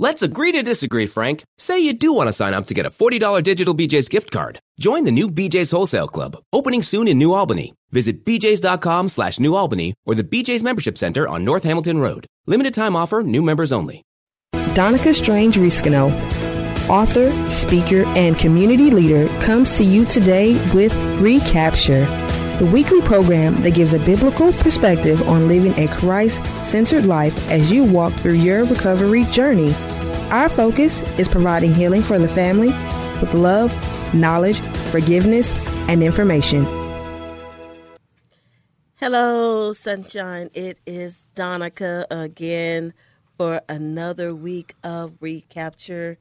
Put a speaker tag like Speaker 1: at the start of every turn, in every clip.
Speaker 1: Let's agree to disagree, Frank. Say you do want to sign up to get a $40 digital BJ's gift card. Join the new BJ's Wholesale Club, opening soon in New Albany. Visit bjs.com slash New Albany or the BJ's Membership Center on North Hamilton Road. Limited time offer, new members only.
Speaker 2: Donica Strange Riscano, author, speaker, and community leader, comes to you today with Recapture, the weekly program that gives a biblical perspective on living a Christ centered life as you walk through your recovery journey. Our focus is providing healing for the family with love, knowledge, forgiveness, and information.
Speaker 3: Hello, sunshine. It is Donica again for another week of recapture.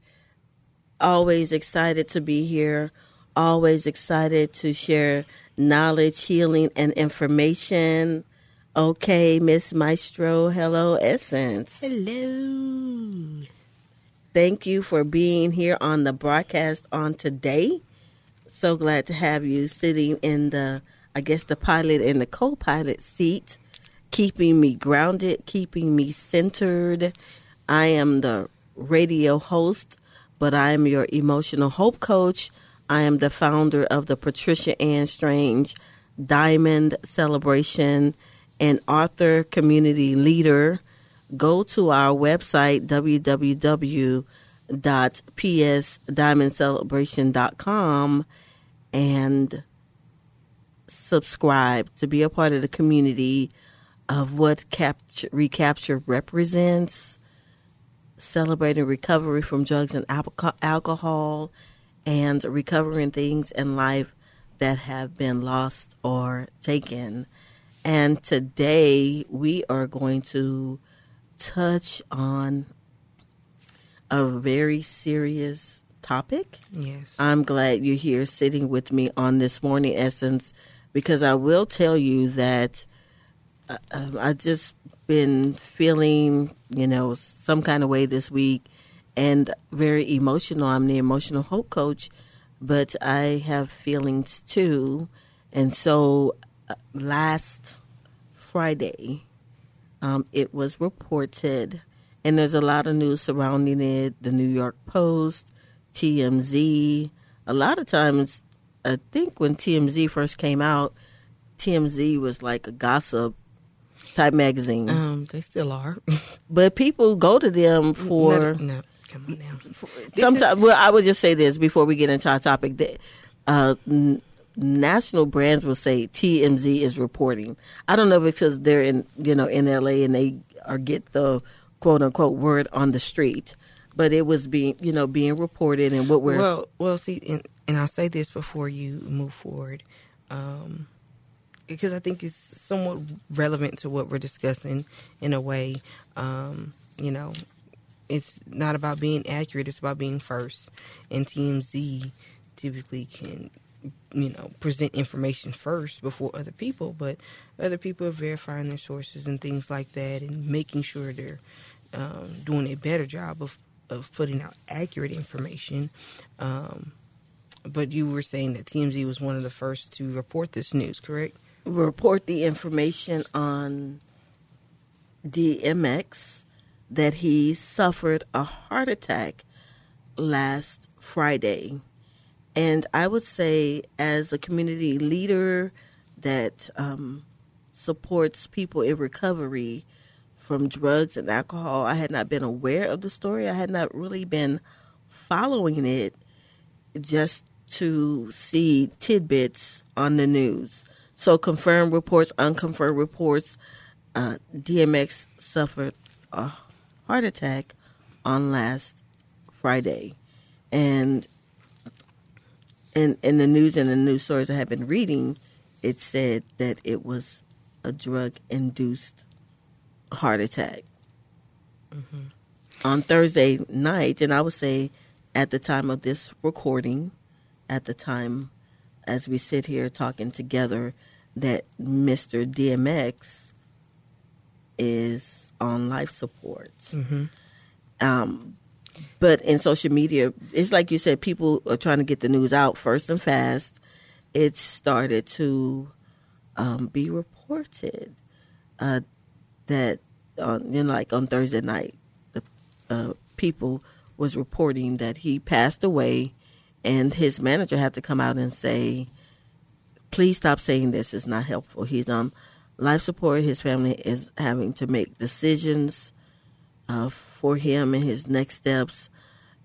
Speaker 3: Always excited to be here. Always excited to share knowledge, healing, and information. Okay, Miss Maestro. Hello, Essence.
Speaker 4: Hello.
Speaker 3: Thank you for being here on the broadcast on today. So glad to have you sitting in the, I guess, the pilot and the co pilot seat keeping me grounded, keeping me centered. I am the radio host, but I am your emotional hope coach. I am the founder of the Patricia Ann Strange Diamond Celebration and author community leader. Go to our website, www.psdiamondcelebration.com, and subscribe to be a part of the community of what capture, recapture represents, celebrating recovery from drugs and alcohol, and recovering things in life that have been lost or taken. And today we are going to touch on a very serious topic.
Speaker 4: Yes.
Speaker 3: I'm glad you're here sitting with me on this morning essence because I will tell you that uh, I just been feeling, you know, some kind of way this week and very emotional. I'm the emotional hope coach, but I have feelings too. And so uh, last Friday, um, it was reported, and there's a lot of news surrounding it the New York Post, TMZ. A lot of times, I think when TMZ first came out, TMZ was like a gossip type magazine.
Speaker 4: Um, they still are.
Speaker 3: but people go to them for
Speaker 4: no, no come on now.
Speaker 3: Sometimes, well, I would just say this before we get into our topic. That, uh, n- national brands will say TMZ is reporting. I don't know because they're in you know in LA and they are get the quote unquote word on the street, but it was being you know being reported and what we're
Speaker 4: well well see and, and I'll say this before you move forward. Um, because I think it's somewhat relevant to what we're discussing in a way. Um, you know, it's not about being accurate; it's about being first. And TMZ typically can, you know, present information first before other people, but other people are verifying their sources and things like that, and making sure they're um, doing a better job of of putting out accurate information. Um, but you were saying that TMZ was one of the first to report this news, correct?
Speaker 3: report the information on DMX that he suffered a heart attack last Friday. And I would say, as a community leader that um, supports people in recovery from drugs and alcohol, I had not been aware of the story. I had not really been following it just to see tidbits on the news. So confirmed reports, unconfirmed reports. Uh, DMX suffered a heart attack on last Friday, and in in the news and the news stories I have been reading, it said that it was a drug induced heart attack mm-hmm. on Thursday night, and I would say at the time of this recording, at the time as we sit here talking together, that Mr. DMX is on life support. Mm-hmm. Um, but in social media, it's like you said, people are trying to get the news out first and fast. It started to um, be reported uh, that on you know, like on Thursday night, the uh, people was reporting that he passed away, and his manager had to come out and say, "Please stop saying this. It's not helpful." He's on life support. His family is having to make decisions uh, for him and his next steps.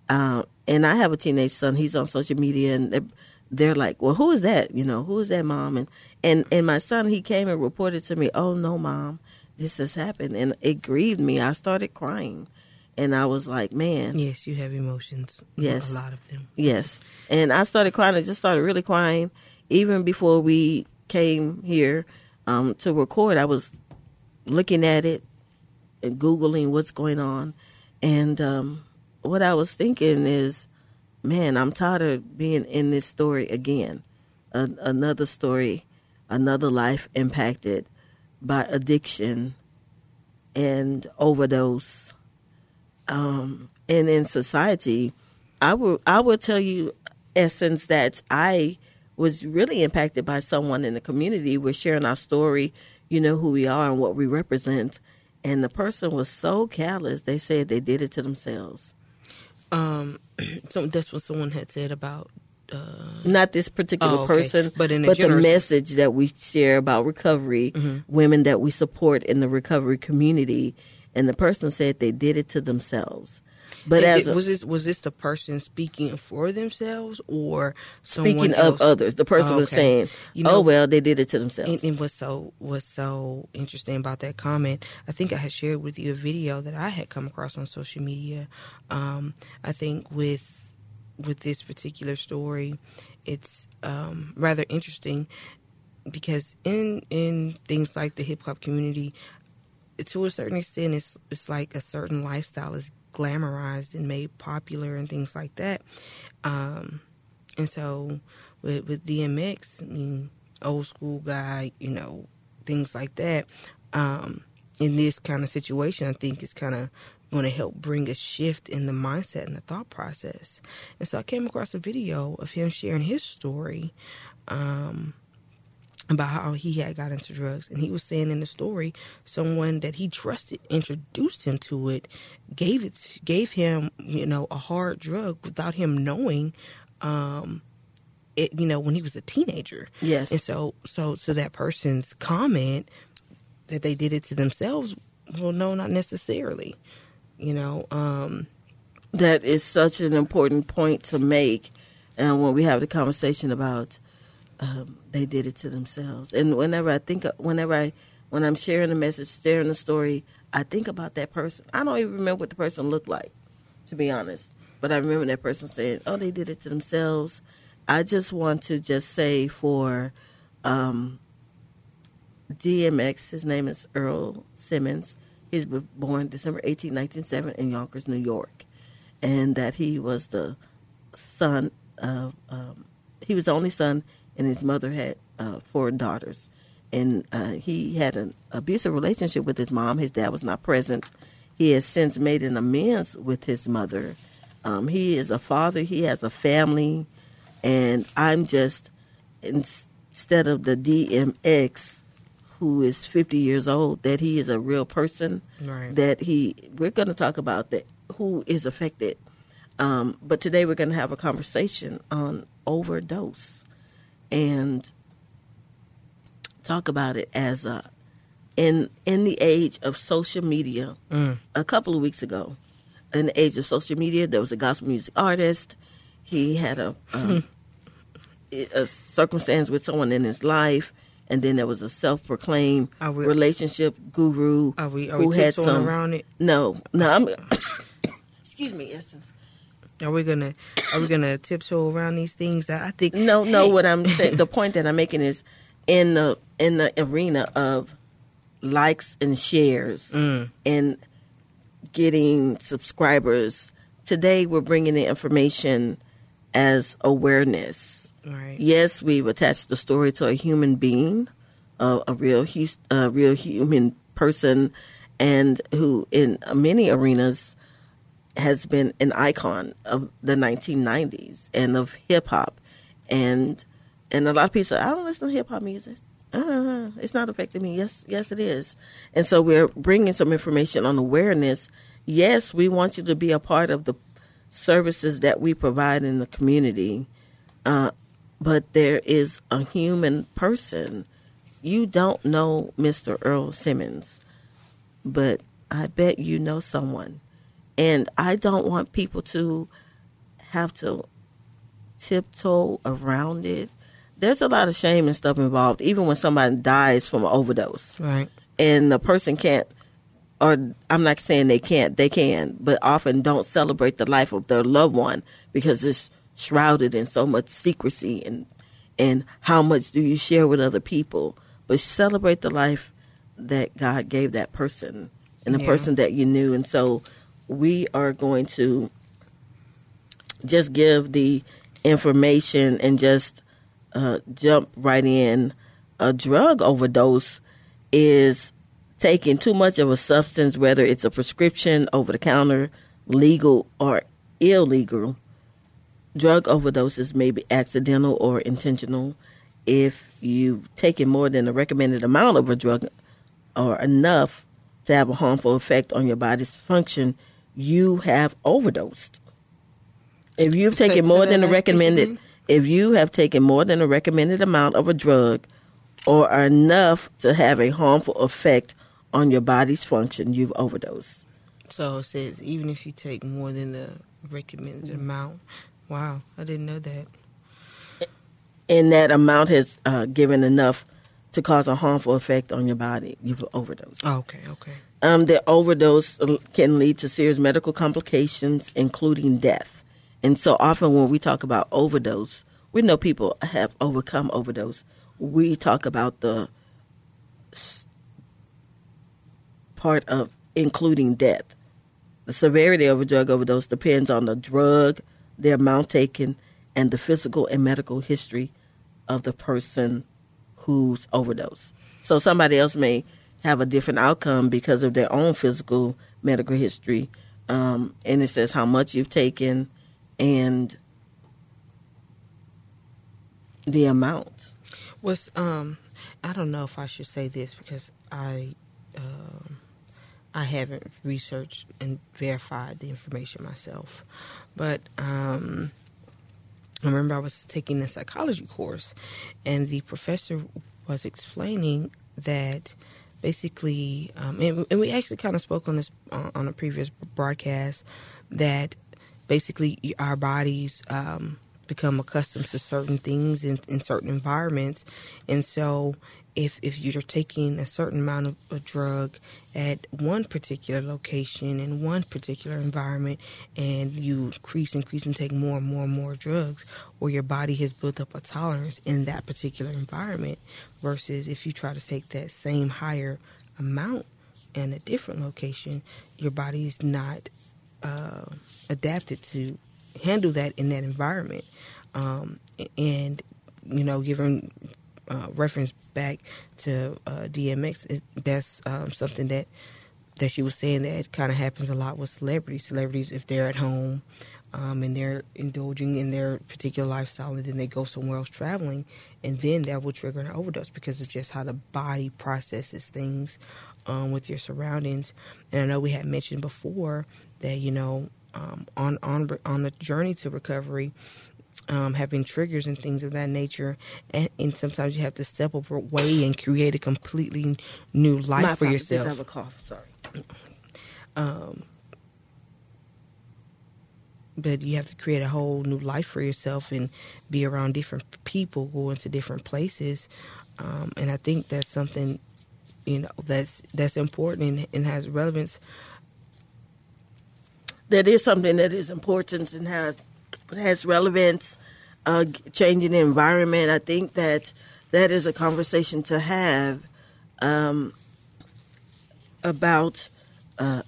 Speaker 3: Uh, and I have a teenage son. He's on social media, and they're, they're like, "Well, who is that? You know, who is that, mom?" And and and my son, he came and reported to me, "Oh no, mom, this has happened," and it grieved me. I started crying, and I was like, "Man,
Speaker 4: Yes, you have emotions.
Speaker 3: Yes.
Speaker 4: a lot of them.
Speaker 3: Yes. And I started crying. I just started really crying. Even before we came here um, to record, I was looking at it and Googling what's going on. And um, what I was thinking is, man, I'm tired of being in this story again. A- another story, another life impacted by addiction and overdose um, and in society, I will I will tell you, essence that I was really impacted by someone in the community. We're sharing our story, you know who we are and what we represent, and the person was so callous. They said they did it to themselves.
Speaker 4: Um, so that's what someone had said about. Uh,
Speaker 3: Not this particular
Speaker 4: Oh, okay.
Speaker 3: person,
Speaker 4: But in a
Speaker 3: the message that we share about recovery, women that we support in the recovery community, and the person said they did it to themselves. But
Speaker 4: it-
Speaker 3: as
Speaker 4: it-
Speaker 3: a,
Speaker 4: was this was this the person speaking for themselves or someone
Speaker 3: speaking
Speaker 4: else?
Speaker 3: of others, the person
Speaker 4: Oh,
Speaker 3: was saying,
Speaker 4: You
Speaker 3: "Oh well, they did it to themselves."
Speaker 4: And, and what's so what's so interesting about that comment? I think I had shared with you a video that I had come across on social media. Um, I think with with this particular story, it's um, rather interesting because in in things like the hip hop community, to a certain extent, it's it's like a certain lifestyle is glamorized and made popular and things like that. Um, and so with with DMX, I mean, old school guy, you know, things like that. Um, in this kind of situation, I think it's kind of going to help bring a shift in the mindset and the thought process. And so I came across a video of him sharing his story. Um, about how he had got into drugs and he was saying in the story someone that he trusted introduced him to it gave it gave him you know a hard drug without him knowing um it you know when he was a teenager
Speaker 3: Yes.
Speaker 4: and so so so that person's comment that they did it to themselves well no not necessarily you know um
Speaker 3: that is such an important point to make, and when we have the conversation about um, they did it to themselves, and whenever I think, whenever I, when I'm sharing a message, sharing a story, I think about that person. I don't even remember what the person looked like, to be honest, but I remember that person saying, "Oh, they did it to themselves." I just want to just say for um, DMX, his name is Earl Simmons. He was born December 18, 1907 in Yonkers, New York. And that he was the son of, um, he was the only son, and his mother had uh, four daughters. And uh, he had an abusive relationship with his mom. His dad was not present. He has since made an amends with his mother. Um, he is a father, he has a family, and I'm just, instead of the DMX, who is 50 years old, that he is a real person.
Speaker 4: Right.
Speaker 3: That he, we're going to talk about that, who is affected. Um, but today we're going to have a conversation on overdose and talk about it as a, in in the age of social media. Mm. A couple of weeks ago, in the age of social media, there was a gospel music artist. He had a um, hmm. a circumstance with someone in his life, and then there was a self-proclaimed
Speaker 4: we-
Speaker 3: relationship guru
Speaker 4: are we are
Speaker 3: who
Speaker 4: we
Speaker 3: had some.
Speaker 4: around it
Speaker 3: No, no, I'm. excuse me, Essence.
Speaker 4: Are we gonna are we gonna tiptoe around these things i think
Speaker 3: No, no.
Speaker 4: Hey,
Speaker 3: What I'm saying, the point that I'm making is in the in the arena of likes and shares
Speaker 4: Mm.
Speaker 3: and getting subscribers. Today, we're bringing the information as awareness.
Speaker 4: right
Speaker 3: Yes, we've attached the story to a human being, a, a real, hu- a real human person, and who, in many arenas, has been an icon of the 1990s and of hip hop, and and a lot of people say I don't listen to hip hop music. Uh, it's not affecting me. Yes, yes, it is. And so we're bringing some information on awareness. Yes, we want you to be a part of the services that we provide in the community, uh, but there is a human person. You don't know Mr. Earl Simmons, but I bet you know someone. And I don't want people to have to tiptoe around it. There's a lot of shame and stuff involved, even when somebody dies from an overdose.
Speaker 4: Right.
Speaker 3: And the person can't, or I'm not saying they can't, they can, but often don't celebrate the life of their loved one because it's shrouded in so much secrecy and and how much do you share with other people. But celebrate the life that God gave that person and the
Speaker 4: Yeah.
Speaker 3: person that you knew. And so we are going to just give the information and just uh, jump right in. A drug overdose is taking too much of a substance, whether it's a prescription, over the counter, legal, or illegal. Drug overdoses may be accidental or intentional. If you've taken more than the recommended amount of a drug or enough to have a harmful effect on your body's function, you have overdosed. If you've taken more than the recommended, if you have taken more than a recommended amount of a drug or enough to have a harmful effect on your body's function, you've overdosed.
Speaker 4: So it says even if you take more than the recommended amount. Wow, I didn't know that.
Speaker 3: And that amount has uh, given enough to cause a harmful effect on your body, you've overdosed.
Speaker 4: Oh, okay, okay.
Speaker 3: Um, the overdose can lead to serious medical complications, including death. And so often when we talk about overdose, we know people have overcome overdose. We talk about the part of including death. The severity of a drug overdose depends on the drug, the amount taken, and the physical and medical history of the person who's overdosed. So somebody else may have a different outcome because of their own physical medical history. Um, and it says how much you've taken and the amount.
Speaker 4: Was um, I don't know if I should say this because I, um, I haven't researched and verified the information myself, but um, I remember I was taking a psychology course, and the professor was explaining that basically, um, and, and we actually kind of spoke on this uh, on a previous broadcast that basically our bodies um, become accustomed to certain things in, in certain environments, and so if if you're taking a certain amount of a drug at one particular location in one particular environment, and you increase, increase, and take more and more and more drugs, or your body has built up a tolerance in that particular environment, versus if you try to take that same higher amount in a different location, your body is not uh, adapted to handle that in that environment. Um, and you know, given uh, reference back to uh, DMX, it, that's um, something that that she was saying that kind of happens a lot with celebrities. Celebrities, if they're at home um, and they're indulging in their particular lifestyle, and then they go somewhere else traveling, and then that will trigger an overdose because of just how the body processes things um, with your surroundings. And I know we had mentioned before that you know um, on on on the journey to recovery, um, having triggers and things of that nature, and, and sometimes you have to step away and create a completely new life
Speaker 3: My
Speaker 4: for
Speaker 3: apologies,
Speaker 4: yourself.
Speaker 3: I have a cough. Sorry.
Speaker 4: but you have to create a whole new life for yourself and be around different people, go into different places, um, and I think that's something you know that's that's important and, and has relevance.
Speaker 3: that is something that is important and has has relevance. Uh, changing the environment, I think that that is a conversation to have um, about uh,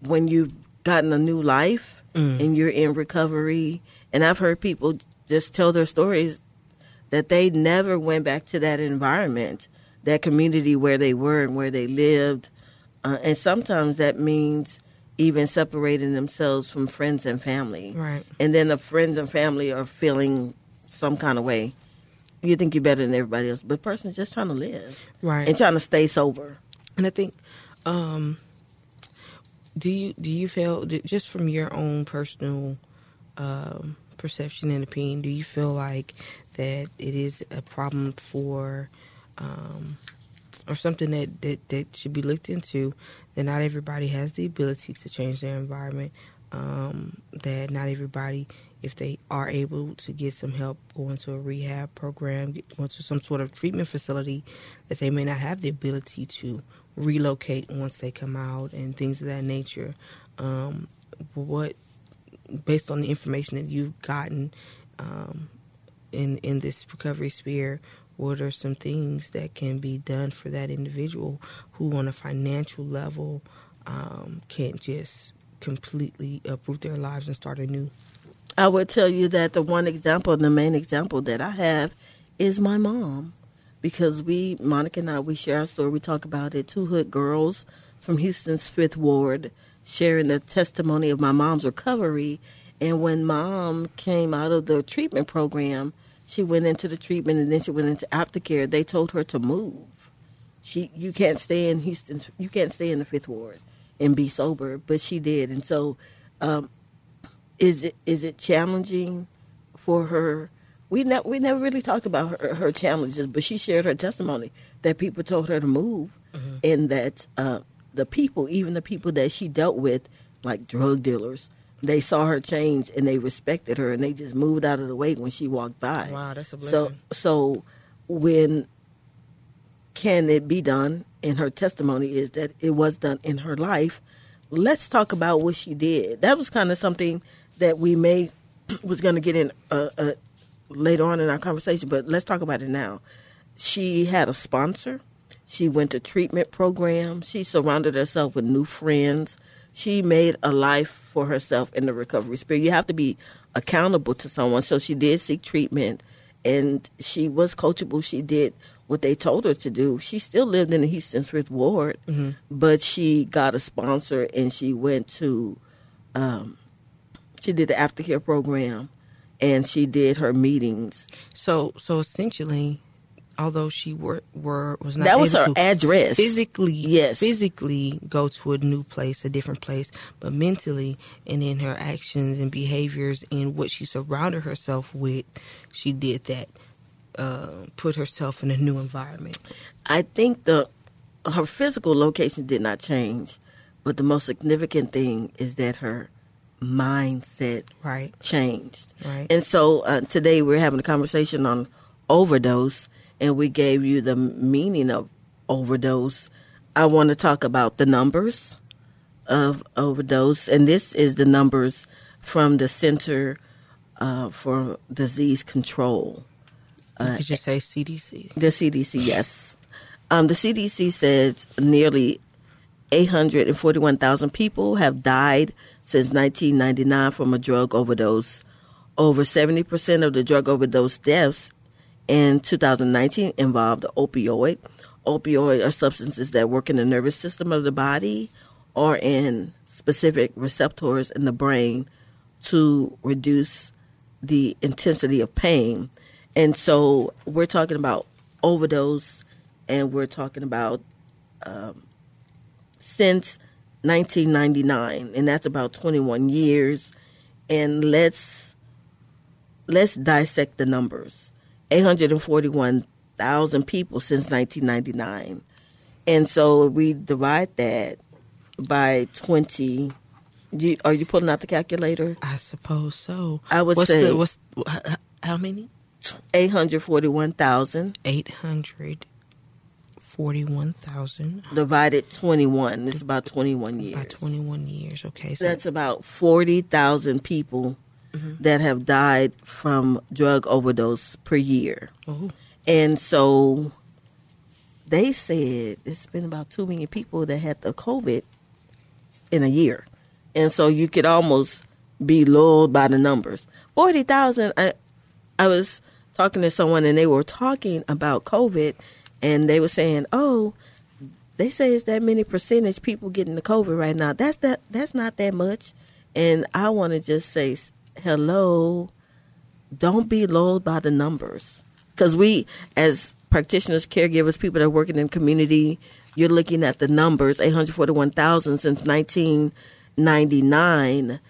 Speaker 3: when you've gotten a new life and you're in recovery. And I've heard people just tell their stories that they never went back to that environment, that community where they were and where they lived. Uh, and sometimes that means even separating themselves from friends and family.
Speaker 4: Right.
Speaker 3: And then the friends and family are feeling some kind of way. You think you're better than everybody else, but the person's just trying to live
Speaker 4: Right.
Speaker 3: and trying to stay sober.
Speaker 4: And I think, um, do you do you feel just from your own personal um, perception and opinion, do you feel like that it is a problem for, um, or something that, that that should be looked into? That not everybody has the ability to change their environment. Um, that not everybody, if they are able to get some help, go into a rehab program, get, go into some sort of treatment facility, that they may not have the ability to relocate once they come out and things of that nature. Um, what, based on the information that you've gotten um, in in this recovery sphere, what are some things that can be done for that individual who, on a financial level, um, can't just completely uproot their lives and start anew?
Speaker 3: I would tell you that the one example, the main example that I have is my mom. Because we, Monica and I, we share our story. We talk about it. Two hood girls from Houston's Fifth Ward sharing the testimony of my mom's recovery. And when mom came out of the treatment program, she went into the treatment and then she went into aftercare. They told her to move. She, you can't stay in Houston. you can't stay in the Fifth Ward and be sober. But she did, and so um, is it is it challenging for her? We ne- we never really talked about her, her challenges, but she shared her testimony that people told her to move, and that uh, the people, even the people that she dealt with, like drug dealers, they saw her change and they respected her, and they just moved out of the way when she walked by.
Speaker 4: Wow, that's a
Speaker 3: So
Speaker 4: blessing.
Speaker 3: so when can it be done? And her testimony is that it was done in her life. Let's talk about what she did. That was kind of something that we may was going to get in uh, uh, later on in our conversation, but let's talk about it now. She had a sponsor. She went to treatment programs. She surrounded herself with new friends. She made a life for herself in the recovery spirit. You have to be accountable to someone. So she did seek treatment and she was coachable. She did what they told her to do. She still lived in the Houston Fifth Ward, but she got a sponsor and she went to, um, she did the aftercare program and she did her meetings.
Speaker 4: So so essentially, although she were, were was not
Speaker 3: That was
Speaker 4: able
Speaker 3: her
Speaker 4: to
Speaker 3: address.
Speaker 4: physically
Speaker 3: Yes.
Speaker 4: physically go to a new place, a different place, but mentally and in her actions and behaviors and what she surrounded herself with, she did that. Uh, put herself in a new environment.
Speaker 3: I think the her physical location did not change, but the most significant thing is that her mindset
Speaker 4: Right.
Speaker 3: changed.
Speaker 4: Right.
Speaker 3: And so uh, today we're having a conversation on overdose, and we gave you the meaning of overdose. I want to talk about the numbers of overdose, and this is the numbers from the Center uh, for Disease Control. Uh,
Speaker 4: Did you say CDC?
Speaker 3: The CDC, yes. Um, the CDC says nearly 841,000 people have died since 1999 from a drug overdose. Over 70% of the drug overdose deaths in 2019 involved opioid. Opioid are substances that work in the nervous system of the body or in specific receptors in the brain to reduce the intensity of pain. And so we're talking about overdose and we're talking about um, since 1999 and that's about 21 years and let's let's dissect the numbers 841,000 people since 1999 and so we divide that by 20 you, are you pulling out the calculator
Speaker 4: I suppose so.
Speaker 3: I would
Speaker 4: what's
Speaker 3: say-
Speaker 4: the, what's how many?
Speaker 3: 841,000
Speaker 4: Eight hundred forty-one thousand
Speaker 3: divided 21 it's about 21 years
Speaker 4: by twenty-one years. Okay, so
Speaker 3: that's about 40,000 people Mm-hmm. that have died from drug overdose per year.
Speaker 4: oh,
Speaker 3: And so they said it's been about 2 million people that had the COVID in a year. And so you could almost be lulled by the numbers. 40,000, I, I was talking to someone and they were talking about COVID and they were saying, oh, they say it's that many percentage people getting the COVID right now. That's that. That's not that much. And I want to just say, hello. Don't be lulled by the numbers, because we, as practitioners, caregivers, people that are working in community, you're looking at the numbers: 841,000 since 1999,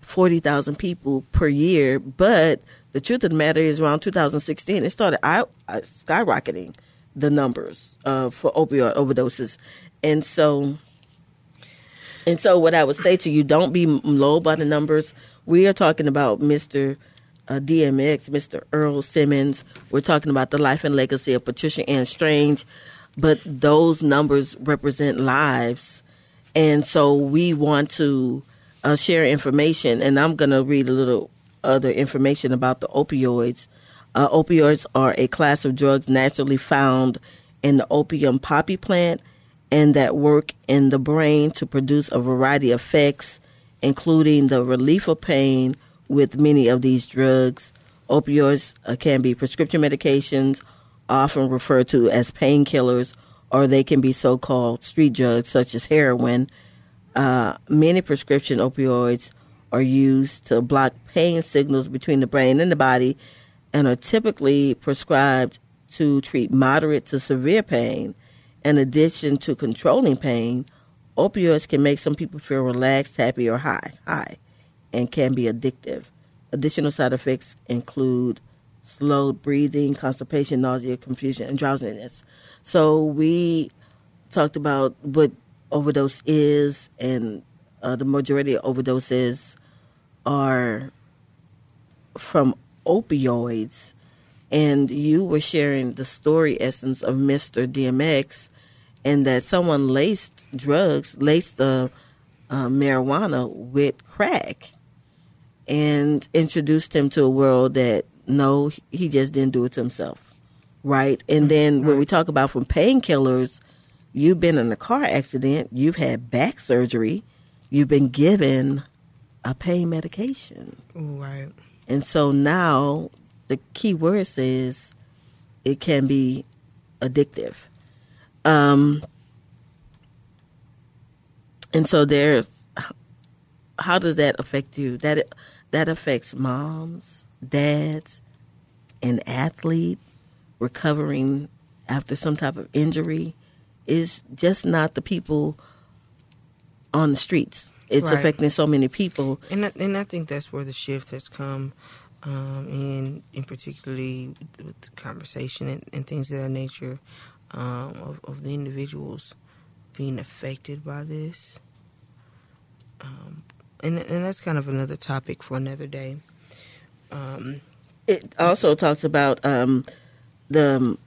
Speaker 3: 40,000 people per year. But the truth of the matter is, around 2016, it started out uh, skyrocketing the numbers uh, for opioid overdoses, and so, and so, what I would say to you, don't be lulled by the numbers. We are talking about Mister uh, DMX, Mr. Earl Simmons. We're talking about the life and legacy of Patricia Ann Strange, but those numbers represent lives, and so we want to uh, share information. And I'm going to read a little other information about the opioids. Uh, opioids are a class of drugs naturally found in the opium poppy plant and that work in the brain to produce a variety of effects, including the relief of pain with many of these drugs. Opioids uh, can be prescription medications, often referred to as painkillers, or they can be so called street drugs such as heroin. Uh, many prescription opioids are used to block pain signals between the brain and the body and are typically prescribed to treat moderate to severe pain. In addition to controlling pain, opioids can make some people feel relaxed, happy, or high, high, and can be addictive. Additional side effects include slowed breathing, constipation, nausea, confusion, and drowsiness. So we talked about what overdose is, and uh, the majority of overdoses are from opioids. And you were sharing the story essence of Mr. DMX, and that someone laced drugs, laced the uh, marijuana with crack, and introduced him to a world that no, he just didn't do it to himself, right? And then when we talk about from painkillers, you've been in a car accident, you've had back surgery, you've been given a pain medication.
Speaker 4: Right.
Speaker 3: And so now the key word is it can be addictive. Um, and so there's how does that affect you? That that affects moms, dads, an athlete recovering after some type of injury is just not the people on the streets. It's
Speaker 4: Right.
Speaker 3: affecting so many people.
Speaker 4: And I, and I think that's where the shift has come, um, in in particularly with, with the conversation and, and things of that nature, um, of, of the individuals being affected by this. Um, and and that's kind of another topic for another day. Um,
Speaker 3: It also talks about um, the um,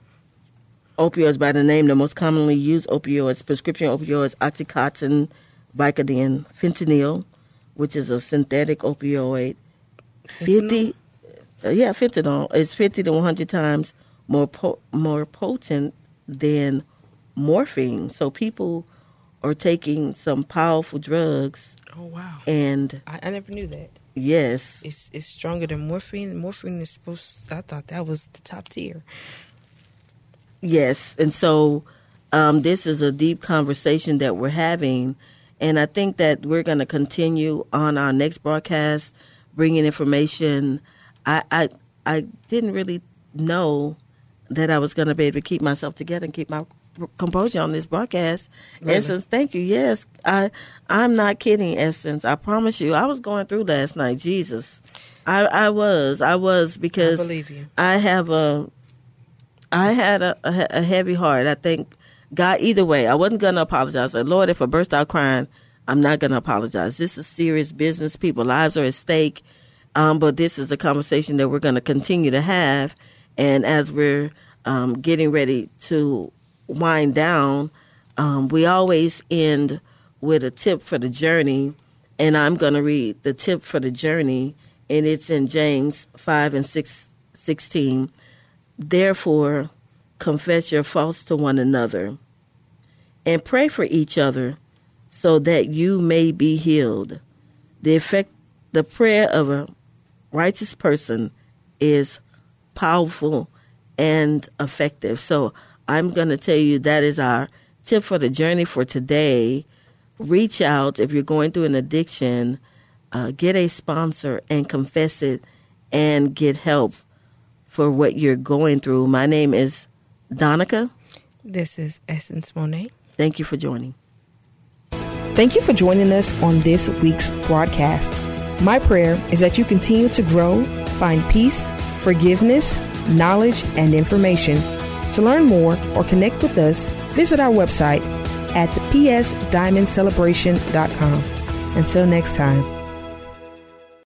Speaker 3: opioids by the name, the most commonly used opioids, prescription opioids, Oxycontin, Vicodin, fentanyl, which is a synthetic opioid. 50, uh, yeah, fentanyl is 50 to 100 times more po- more potent than morphine. So people are taking some powerful drugs
Speaker 4: oh wow!
Speaker 3: and
Speaker 4: I, I never knew that.
Speaker 3: yes,
Speaker 4: It's it's stronger than morphine. Morphine is supposed. I thought that was the top tier.
Speaker 3: Yes, and so um, this is a deep conversation that we're having, and I think that we're going to continue on our next broadcast, bringing information. I I, I didn't really know that I was going to be able to keep myself together and keep my composure on this broadcast.
Speaker 4: Really?
Speaker 3: Essence, thank you. Yes, I I'm not kidding. Essence, I promise you, I was going through last night. Jesus, I I was I was
Speaker 4: I
Speaker 3: because
Speaker 4: believe you.
Speaker 3: I have a, I had a, a, a heavy heart. I think God, either way, I wasn't going to apologize. I said, Lord, if I burst out crying, I'm not going to apologize. This is serious business. People lives are at stake. Um, but this is a conversation that we're going to continue to have. And as we're um, getting ready to wind down, um, we always end with a tip for the journey. And I'm going to read the tip for the journey, and it's in James 5 and 6, 16. Therefore, confess your faults to one another and pray for each other so that you may be healed. The effect the prayer of a righteous person is powerful and effective. So I'm going to tell you that is our tip for the journey for today reach out if you're going through an addiction, uh, get a sponsor and confess it and get help for what you're going through. My name is Donica.
Speaker 5: This is Essence Monet.
Speaker 3: Thank you for joining.
Speaker 4: Thank you for joining us on this week's broadcast. My prayer is that you continue to grow, find peace, forgiveness, knowledge, and information. To learn more or connect with us, visit our website at thepsdiamondcelebration.com. Until next time.